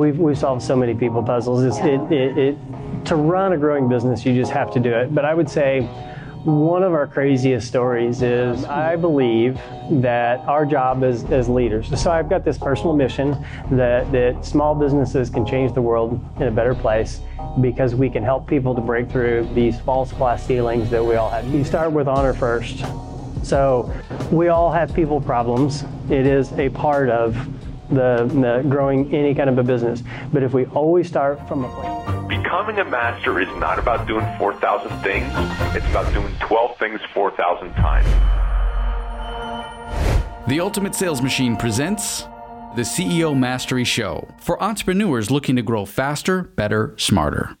We've, we've solved so many people puzzles. It's, it, it, it, to run a growing business, you just have to do it. But I would say one of our craziest stories is I believe that our job as, as leaders, so I've got this personal mission that, that small businesses can change the world in a better place because we can help people to break through these false glass ceilings that we all have. You start with honor first. So we all have people problems. It is a part of the, the growing any kind of a business. But if we always start from a place. Becoming a master is not about doing 4,000 things. It's about doing 12 things 4,000 times. The Ultimate Sales Machine presents the CEO Mastery Show for entrepreneurs looking to grow faster, better, smarter.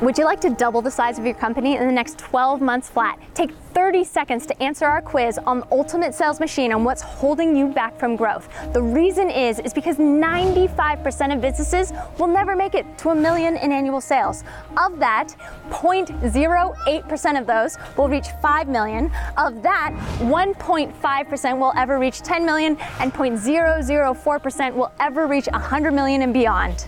Would you like to double the size of your company in the next 12 months flat? Take 30 seconds to answer our quiz on the Ultimate Sales Machine on what's holding you back from growth. The reason is is because 95% of businesses will never make it to a million in annual sales. Of that, 0.08% of those will reach 5 million. Of that, 1.5% will ever reach 10 million and 0.004% will ever reach 100 million and beyond.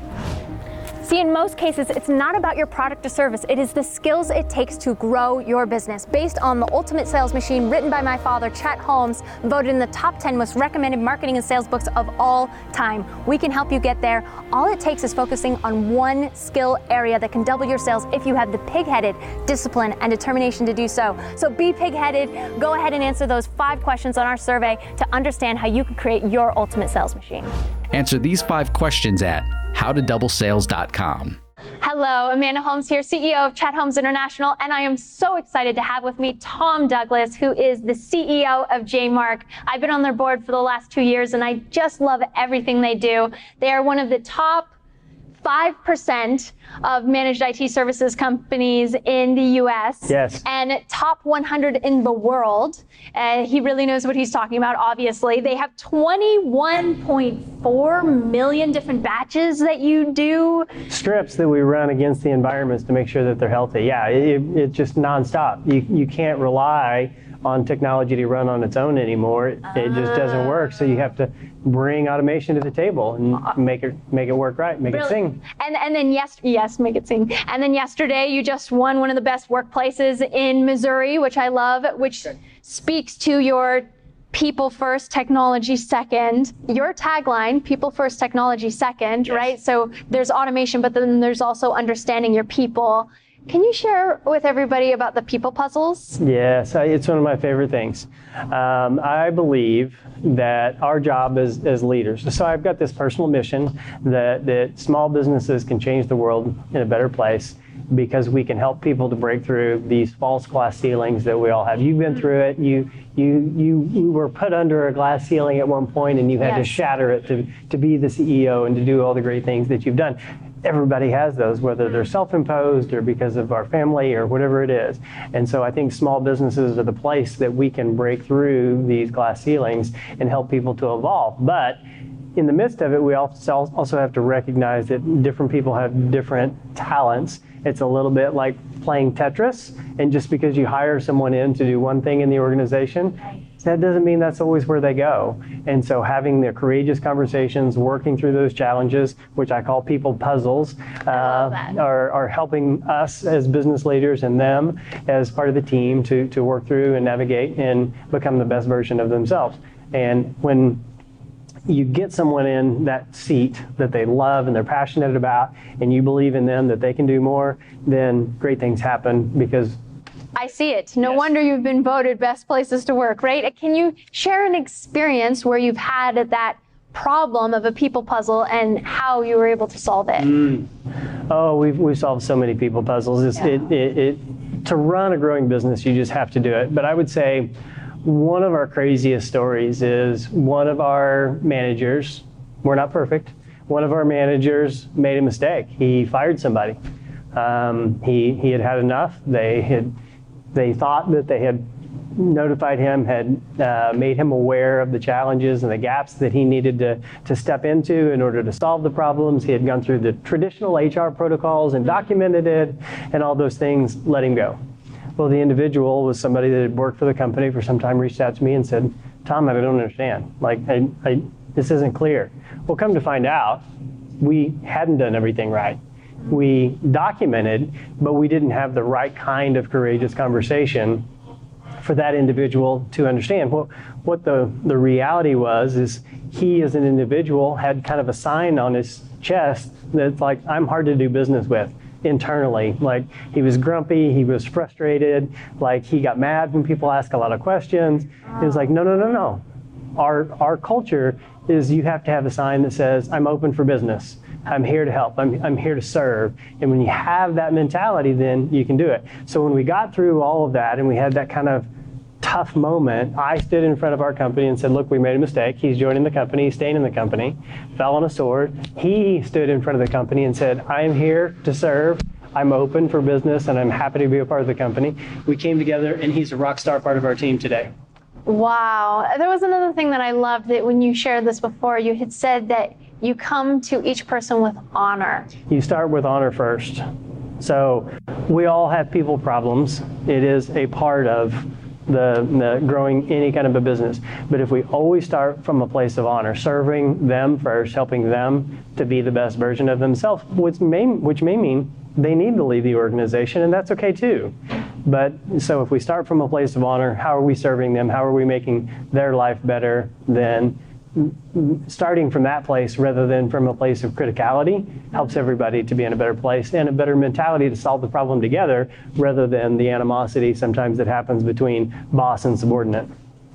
See, in most cases, it's not about your product or service. It is the skills it takes to grow your business. Based on the Ultimate Sales Machine, written by my father, Chet Holmes, voted in the top 10 most recommended marketing and sales books of all time. We can help you get there. All it takes is focusing on one skill area that can double your sales if you have the pig-headed discipline and determination to do so. So be pig-headed. Go ahead and answer those five questions on our survey to understand how you can create your ultimate sales machine. Answer these five questions at howtodoublesales.com. Hello, Amanda Holmes here, CEO of Chet Holmes International, and I am so excited to have with me Tom Douglas, who is the CEO of JMARK. I've been on their board for the last two years, and I just love everything they do. They are one of the top 5% of managed IT services companies in the US. Yes. And top 100 in the world. Uh, he really knows what he's talking about, obviously. They have 21.4 million different batches that you do. Scripts that we run against the environments to make sure that they're healthy. Yeah, it, it's just nonstop. You, you can't rely on technology to run on its own anymore. It, it just doesn't ah. work. So you have to bring automation to the table and make it make it work right, make Brilliant. it sing. And and then yes, yes, make it sing. And then yesterday you just won one of the best workplaces in Missouri, which I love, which speaks to your people first, technology second. Your tagline, people first, technology second, right? So there's automation, but then there's also understanding your people. Can you share with everybody about the people puzzles? Yes, it's one of my favorite things. Um, I believe that our job as, as leaders, so I've got this personal mission that, that small businesses can change the world in a better place because we can help people to break through these false glass ceilings that we all have. You've been through it. You, you, you, you were put under a glass ceiling at one point and you had to shatter it to, to be the CEO and to do all the great things that you've done everybody has those, whether they're hmm. self-imposed or because of our family or whatever it is. And so I think small businesses are the place that we can break through these glass ceilings and help people to evolve. But in the midst of it, we also also have to recognize that different people have different talents. It's a little bit like playing Tetris, and just because you hire someone in to do one thing in the organization, that doesn't mean that's always where they go. And so having the courageous conversations, working through those challenges, which I call people puzzles, uh, are, are helping us as business leaders and them as part of the team to, to work through and navigate and become the best version of themselves. And when you get someone in that seat that they love and they're passionate about, and you believe in them that they can do more, then great things happen because I see it. No Yes. wonder you've been voted best places to work, right? Can you share an experience where you've had that problem of a people puzzle and how you were able to solve it? Oh, we've, we've solved so many people puzzles. It's, it, it, it, to run a growing business, you just have to do it. But I would say one of our craziest stories is one of our managers, we're not perfect, one of our managers made a mistake. He fired somebody. Um, he, he had had enough. They had, they thought that they had notified him, had uh, made him aware of the challenges and the gaps that he needed to, to step into in order to solve the problems. He had gone through the traditional HR protocols and documented it, and all those things let him go. Well, the individual was somebody that had worked for the company for some time, reached out to me and said, Tom, I don't understand. Like, I, I, this isn't clear. Well, come to find out, we hadn't done everything right. We documented, but we didn't have the right kind of courageous conversation for that individual to understand. Well, what the, the reality was is he as an individual had kind of a sign on his chest that's like, I'm hard to do business with internally. Like he was grumpy, he was frustrated, like he got mad when people ask a lot of questions. It was like, no, no, no, no. Our, our culture is you have to have a sign that says, I'm open for business. I'm here to help. I'm, I'm here to serve. And when you have that mentality, then you can do it. So when we got through all of that and we had that kind of tough moment, I stood in front of our company and said, Look, we made a mistake. He's joining the company, he's staying in the company, fell on a sword. He stood in front of the company and said, I am here to serve. I'm open for business and I'm happy to be a part of the company. We came together and he's a rock star part of our team today. Wow. There was another thing that I loved that when you shared this before, you had said that you come to each person with honor. You start with honor first. So we all have people problems. It is a part of the, the, growing any kind of a business. But if we always start from a place of honor, serving them first, helping them to be the best version of themselves, which may, which may mean they need to leave the organization, and that's okay too. But so if we start from a place of honor, how are we serving them? How are we making their life better? Then starting from that place rather than from a place of criticality helps everybody to be in a better place and a better mentality to solve the problem together rather than the animosity sometimes that happens between boss and subordinate.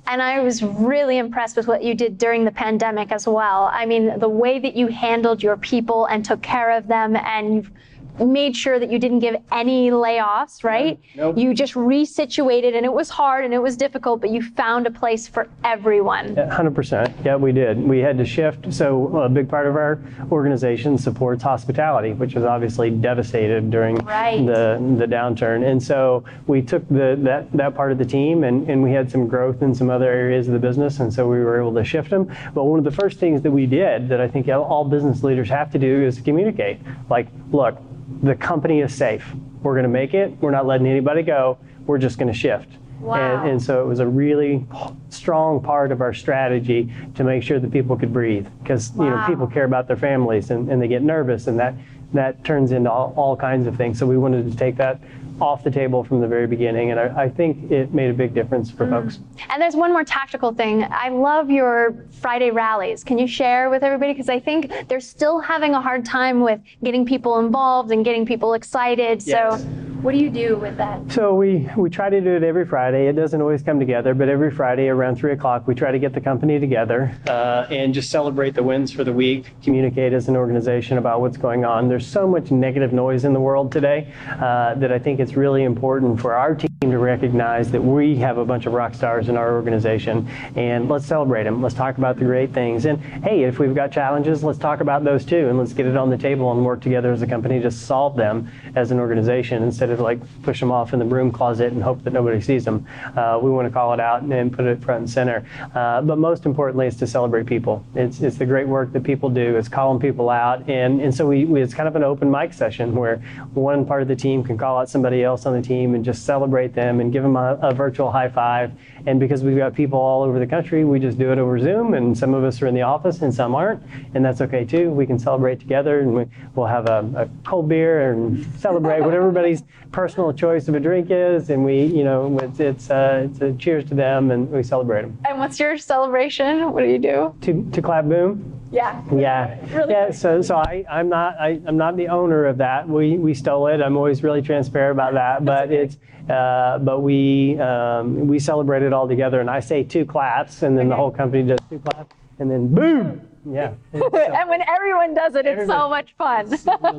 And I was really impressed with what you did during the pandemic as well. I mean, the way that you handled your people and took care of them and made sure that you didn't give any layoffs, right? Nope. You just resituated, and it was hard and it was difficult, but you found a place for everyone. Yeah, 100%. Yeah, we did. We had to shift. So a big part of our organization supports hospitality, which was obviously devastated during right. the the downturn. And so we took the that that part of the team, and, and we had some growth in some other areas of the business, and so we were able to shift them. But one of the first things that we did that I think all business leaders have to do is communicate. Like, look, the company is safe. We're going to make it. We're not letting anybody go. We're just going to shift. Wow. And, and, so it was a really strong part of our strategy to make sure that people could breathe because wow. you know people care about their families and, and they get nervous and that that turns into all, all kinds of things. So we wanted to take that off the table from the very beginning, and I, I think it made a big difference for mm. folks. And there's one more tactical thing. I love your Friday rallies. Can you share with everybody? Because I think they're still having a hard time with getting people involved and getting people excited. Yes. So what do you do with that? So we, we try to do it every Friday. It doesn't always come together, but every Friday around 3 o'clock, we try to get the company together uh, and just celebrate the wins for the week, communicate as an organization about what's going on. There's so much negative noise in the world today uh, that I think it's really important for our team to recognize that we have a bunch of rock stars in our organization and let's celebrate them. Let's talk about the great things. And hey, if we've got challenges, let's talk about those too and let's get it on the table and work together as a company to solve them as an organization instead of of like push them off in the broom closet and hope that nobody sees them. Uh, we want to call it out and put it front and center. Uh, but most importantly, is to celebrate people. It's, it's the great work that people do. It's calling people out, and and so we, we it's kind of an open mic session where one part of the team can call out somebody else on the team and just celebrate them and give them a, a virtual high five. And because we've got people all over the country, we just do it over Zoom, and some of us are in the office and some aren't, and that's okay too. We can celebrate together, and we, we'll have a, a cold beer and celebrate what everybody's personal choice of a drink is, and we, you know, it's it's, uh, it's a cheers to them, and we celebrate them. And what's your celebration? What do you do? To to clap boom. Yeah. Yeah. Really yeah. So so I I'm not I, I'm not the owner of that. We we stole it. I'm always really transparent about that. But okay. it's uh, but we um, we celebrate it all together, and I say two claps, and then okay. the whole company does two claps, and then boom. Yeah. and when everyone does it, it's so much fun.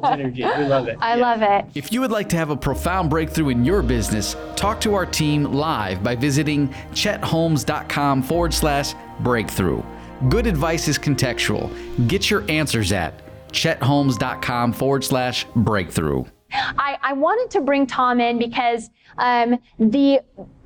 energy. We love it. I yeah. love it. If you would like to have a profound breakthrough in your business, talk to our team live by visiting chetholmes.com forward slash breakthrough. Good advice is contextual. Get your answers at chetholmes.com forward slash breakthrough. I, I wanted to bring Tom in because um, the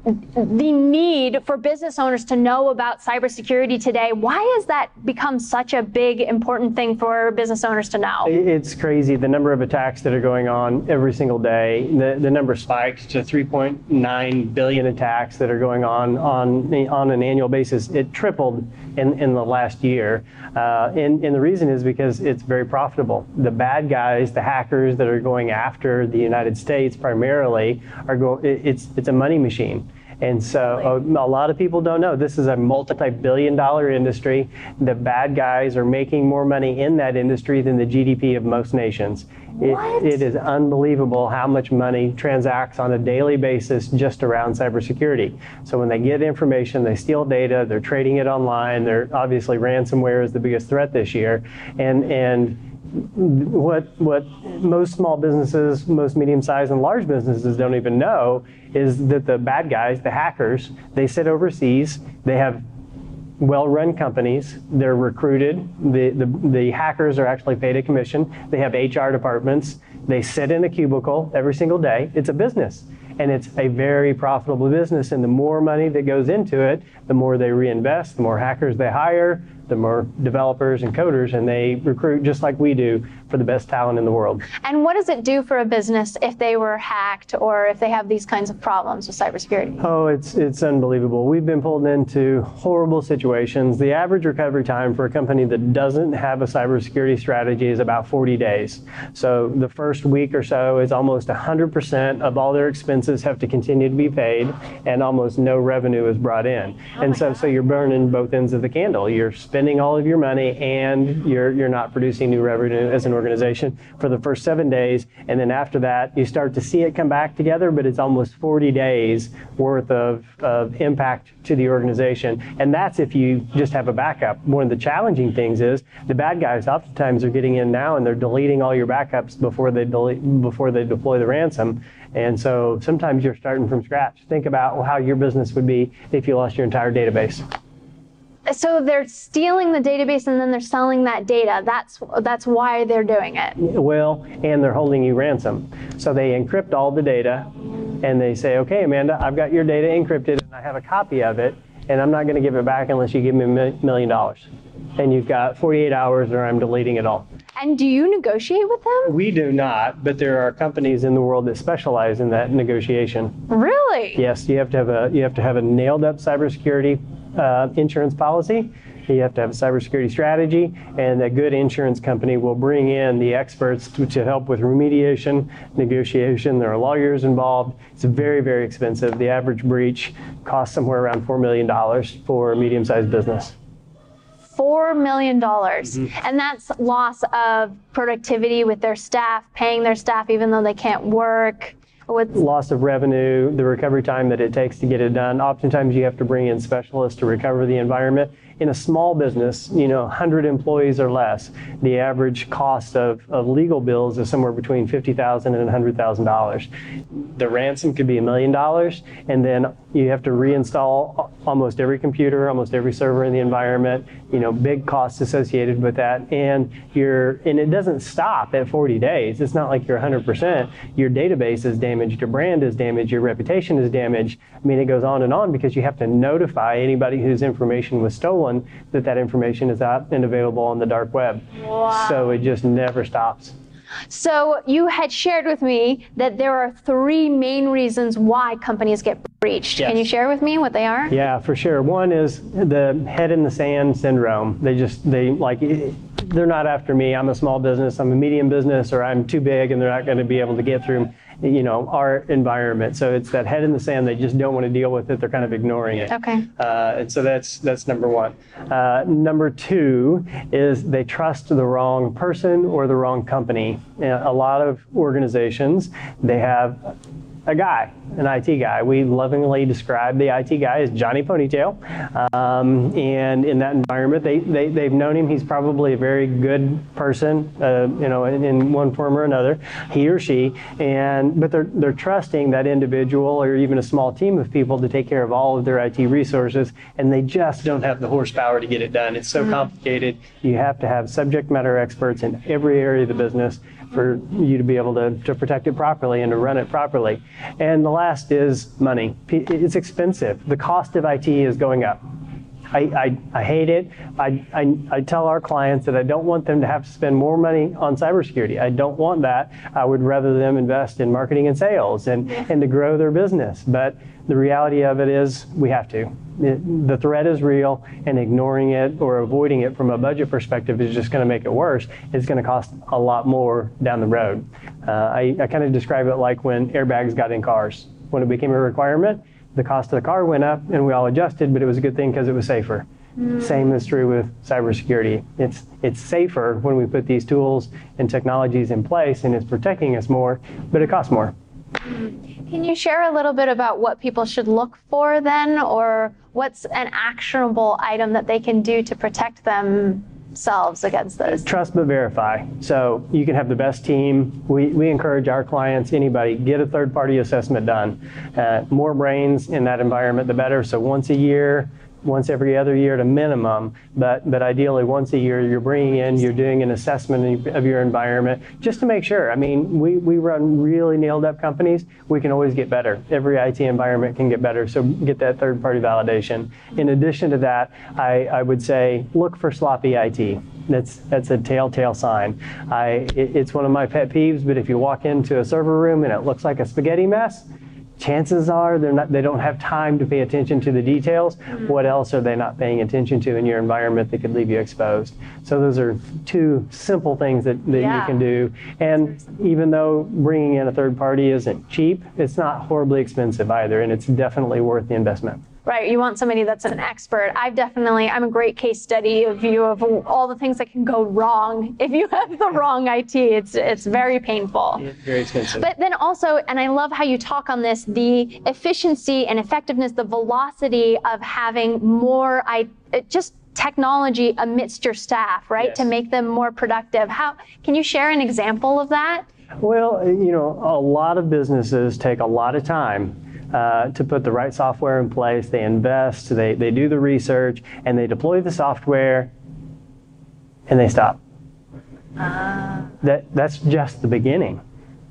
the need for business owners to know about cybersecurity today. Why has that become such a big, important thing for business owners to know? It's crazy the number of attacks that are going on every single day. The, the number spiked to 3.9 billion attacks that are going on on, on an annual basis. It tripled in, in the last year. Uh, and, and the reason is because it's very profitable. The bad guys, the hackers that are going after the United States primarily, are go, it's, it's a money machine. And so a, uh, a, lot of people don't know this is a multi-billion dollar industry. The bad guys are making more money in that industry than the GDP of most nations. It, it is unbelievable how much money transacts on a daily basis just around cybersecurity. So when they get information, they steal data, they're trading it online. They're obviously ransomware is the biggest threat this year. And, and what what most small businesses, most medium-sized and large businesses don't even know is that the bad guys, the hackers, they sit overseas. They have well-run companies. They're recruited. The, the, the hackers are actually paid a commission. They have HR departments. They sit in a cubicle every single day. It's a business. And it's a very profitable business. And the more money that goes into it, the more they reinvest, the more hackers they hire, the more developers and coders, and they recruit just like we do for the best talent in the world. And what does it do for a business if they were hacked or if they have these kinds of problems with cybersecurity? Oh, it's it's unbelievable. We've been pulled into horrible situations. The average recovery time for a company that doesn't have a cybersecurity strategy is about 40 days. So the first week or so is almost 100% of all their expenses have to continue to be paid, and almost no revenue is brought in. Oh and so God. so you're burning both ends of the candle. You're spending all of your money and you're you're not producing new revenue as an organization for the first seven days. And then after that, you start to see it come back together, but it's almost 40 days worth of, of impact to the organization. And that's if you just have a backup. One of the challenging things is the bad guys oftentimes are getting in now and they're deleting all your backups before they delete, before they deploy the ransom. And so sometimes you're starting from scratch. Think about how your business would be if you lost your entire database so they're stealing the database and then they're selling that data. That's that's why they're doing it. Well, and they're holding you ransom. So they encrypt all the data and they say, "Okay, Amanda, I've got your data encrypted and I have a copy of it, and I'm not going to give it back unless you give me a million dollars." And you've got 48 hours or I'm deleting it all. And do you negotiate with them? We do not, but there are companies in the world that specialize in that negotiation. Really? Yes, you have to have a you have to have a nailed up cybersecurity uh, insurance policy. You have to have a cybersecurity strategy, and a good insurance company will bring in the experts to, to, help with remediation, negotiation. There are lawyers involved. It's very, very expensive. The average breach costs somewhere around $4 million for a medium sized business. $4 million. Mm-hmm. And that's loss of productivity with their staff, paying their staff even though they can't work. What's loss of revenue, the recovery time that it takes to get it done. Oftentimes you have to bring in specialists to recover the environment in a small business, you know, 100 employees or less, the average cost of, of legal bills is somewhere between 50,000 and $100,000. The ransom could be a million dollars, and then you have to reinstall almost every computer, almost every server in the environment, you know, big costs associated with that. And you're, and it doesn't stop at 40 days. It's not like you're 100%. Your database is damaged, your brand is damaged, your reputation is damaged. I mean, it goes on and on because you have to notify anybody whose information was stolen one that that information is out and available on the dark web. Wow. So it just never stops. So you had shared with me that there are three main reasons why companies get breached. Yes. Can you share with me what they are? Yeah, for sure. One is the head in the sand syndrome. They just they like they're not after me. I'm a small business. I'm a medium business, or I'm too big, and they're not going to be able to get through you know, our environment. So it's that head in the sand. They just don't want to deal with it. They're kind of ignoring it. Okay. Uh, and so that's that's number one. Uh, number two is they trust the wrong person or the wrong company. a lot of organizations they have a guy, an IT guy. We lovingly describe the IT guy as Johnny Ponytail. Um, and in that environment, they, they, they've known him. He's probably a very good person, uh, you know, in, in, one form or another, he or she. And, but they're, they're trusting that individual or even a small team of people to take care of all of their IT resources. And they just don't have the horsepower to get it done. It's so mm-hmm. complicated. You have to have subject matter experts in every area of the business for you to be able to, to protect it properly and to run it properly. And the last is money. It's expensive. The cost of IT is going up. I, I, I hate it. I, I, I tell our clients that I don't want them to have to spend more money on cybersecurity. I don't want that. I would rather them invest in marketing and sales and, and to grow their business. But the reality of it is we have to. It, the threat is real, and ignoring it or avoiding it from a budget perspective is just going to make it worse. It's going to cost a lot more down the road. Uh, I, I kind of describe it like when airbags got in cars. When it became a requirement, the cost of the car went up and we all adjusted, but it was a good thing because it was safer. Same is true with cybersecurity. It's it's safer when we put these tools and technologies in place and it's protecting us more, but it costs more. Can you share a little bit about what people should look for then, or what's an actionable item that they can do to protect themselves against this? Trust but verify. So you can have the best team. We, we encourage our clients, anybody, get a third party assessment done. Uh, more brains in that environment, the better. So once a year, once every other year at a minimum, but, but ideally once a year, you're bringing in, you're doing an assessment of your environment just to make sure. I mean, we, we run really nailed up companies. We can always get better. Every IT environment can get better. So get that third party validation. In addition to that, I, I would say look for sloppy IT. That's that's a telltale sign. I it, it's one of my pet peeves. But if you walk into a server room and it looks like a spaghetti mess, chances are they're not they don't have time to pay attention to the details. Mm-hmm. What else are they not paying attention to in your environment that could leave you exposed? So those are two simple things that, that Yeah. you can do. And even though bringing in a third party isn't cheap, it's not horribly expensive either, and it's definitely worth the investment. Right, you want somebody that's an expert. I've definitely, I'm a great case study of you of all the things that can go wrong if you have the wrong IT. It's it's very painful. Very expensive. But then also, and I love how you talk on this, the efficiency and effectiveness, the velocity of having more, I uh, just technology amidst your staff, right, Yes. to make them more productive. How can you share an example of that? Well, you know, a lot of businesses take a lot of time uh, to put the right software in place. They invest, they, they do the research, and they deploy the software, and they stop. That, that's just the beginning.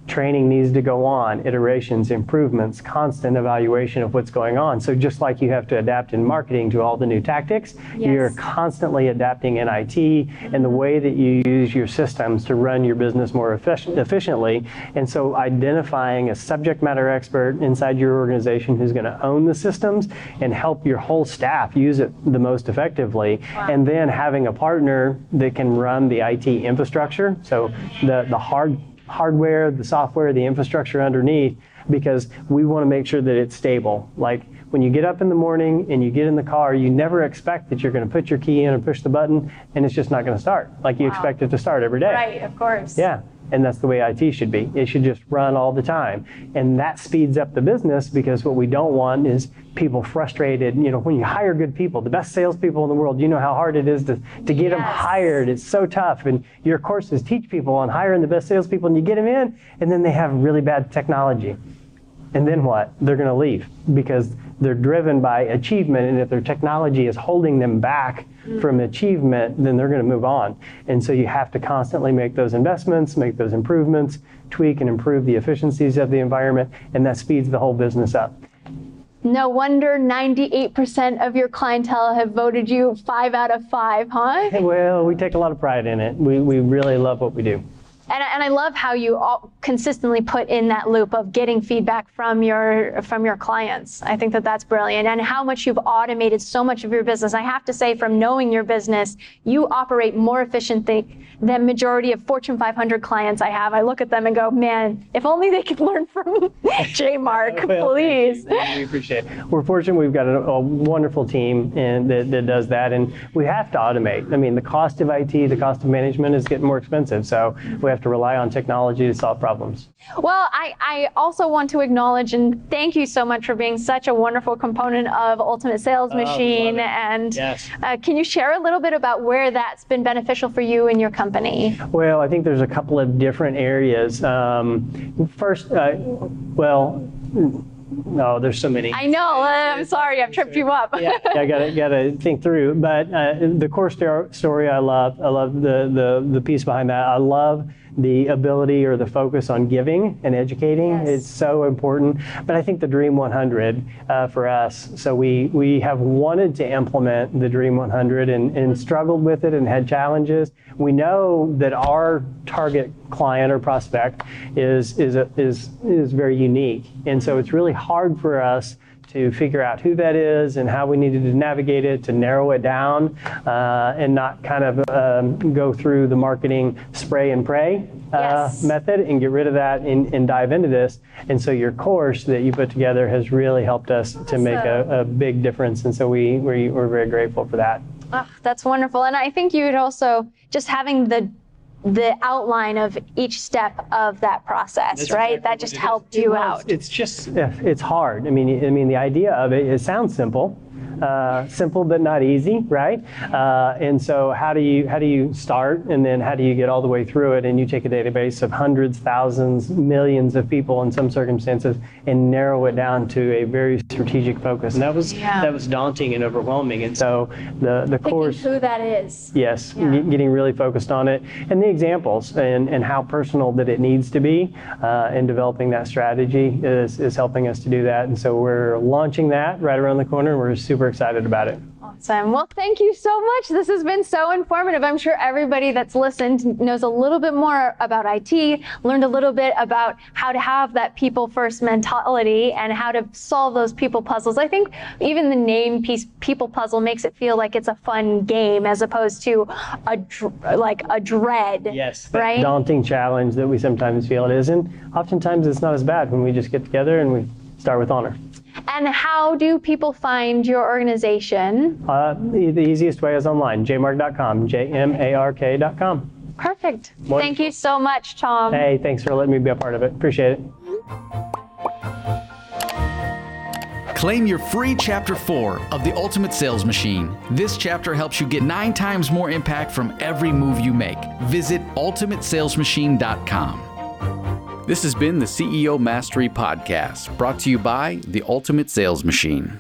Training needs to go on, iterations, improvements, constant evaluation of what's going on. So just like you have to adapt in marketing to all the new tactics, you're constantly adapting in IT and the mm-hmm. way that you use your systems to run your business more effic- efficiently. And so identifying a subject matter expert inside your organization who's going to own the systems and help your whole staff use it the most effectively. And then having a partner that can run the IT infrastructure, so the, the hard hardware, the software, the infrastructure underneath, because we want to make sure that it's stable. Like when you get up in the morning and you get in the car, you never expect that you're going to put your key in and push the button and it's just not going to start like you expect it to start every day. Right, of course. Yeah. And that's the way IT should be. It should just run all the time. And that speeds up the business because what we don't want is people frustrated. You know, when you hire good people, the best salespeople in the world, you know how hard it is to, to get them hired. It's so tough. And your courses teach people on hiring the best salespeople, and you get them in, and then they have really bad technology. And then what? They're going to leave because they're driven by achievement. And if their technology is holding them back from achievement, then they're going to move on. And so you have to constantly make those investments, make those improvements, tweak and improve the efficiencies of the environment, and that speeds the whole business up. No wonder 98% of your clientele have voted you five out of five, huh? Well, we take a lot of pride in it. We, we really love what we do. And, I- and I love how you all consistently put in that loop of getting feedback from your from your clients. I think that that's brilliant, and how much you've automated so much of your business. I have to say, from knowing your business, you operate more efficiently than majority of Fortune 500 clients I have. I look at them and go, man, if only they could learn from JMARK, Well, please. We appreciate it. We're fortunate we've got a, a wonderful team and that, that does that, and we have to automate. I mean, the cost of IT, the cost of management is getting more expensive, so we have to rely on technology to solve problems. Well, I, I also want to acknowledge and thank you so much for being such a wonderful component of Ultimate Sales Machine. it. And Yes. uh, can you share a little bit about where that's been beneficial for you and your company? Well, I think there's a couple of different areas. Um, first, uh, well, no, there's so many. I know. uh, I'm sorry, I've tripped you up. yeah, I gotta gotta think through. But uh, the core story, I love. I love the, the the piece behind that. I love the ability or the focus on giving and educating Yes. is so important. But I think the Dream 100 uh, for us, so we, we have wanted to implement the Dream 100 and, and struggled with it and had challenges. We know that our target client or prospect is, is, a, is, is very unique. And so it's really hard for us to figure out who that is and how we needed to navigate it to narrow it down uh, and not kind of um, go through the marketing spray and pray uh, Yes. method and get rid of that and, and dive into this. And so your course that you put together has really helped us to make a, a big difference. And so we, we, we're very grateful for that. Oh, that's wonderful. And I think you would also just having the the outline of each step of that process, right? That just helped you out. It's just it's hard. I mean, I mean the idea of it. It sounds simple, uh, simple but not easy, right? Uh, and so how do you how do you start, and then how do you get all the way through it? And you take a database of hundreds, thousands, millions of people in some circumstances, and narrow it down to a very strategic focus. And that was Yeah. that was daunting and overwhelming. And so the the Picking course. who that is. Yes, Yeah. ge- getting really focused on it and the examples and, and how personal that it needs to be uh, and developing that strategy is, is helping us to do that. And so we're launching that right around the corner. We're super excited about it. Awesome. Well, thank you so much. This has been so informative. I'm sure everybody that's listened knows a little bit more about IT, learned a little bit about how to have that people first mentality and how to solve those people puzzles. I think even the name piece people puzzle makes it feel like it's a fun game as opposed to a dr- like a dread. that Right? daunting challenge that we sometimes feel it is. And oftentimes it's not as bad when we just get together and we start with honor. And how do people find your organization? Uh, the, the easiest way is online, jmark.com, J-M-A-R-K.com. Perfect. Thank you so much, Tom. Hey, thanks for letting me be a part of it. Appreciate it. Claim your free chapter 4 of The Ultimate Sales Machine. This chapter helps you get nine times more impact from every move you make. Visit ultimatesalesmachine.com. This has been the CEO Mastery Podcast, brought to you by The Ultimate Sales Machine.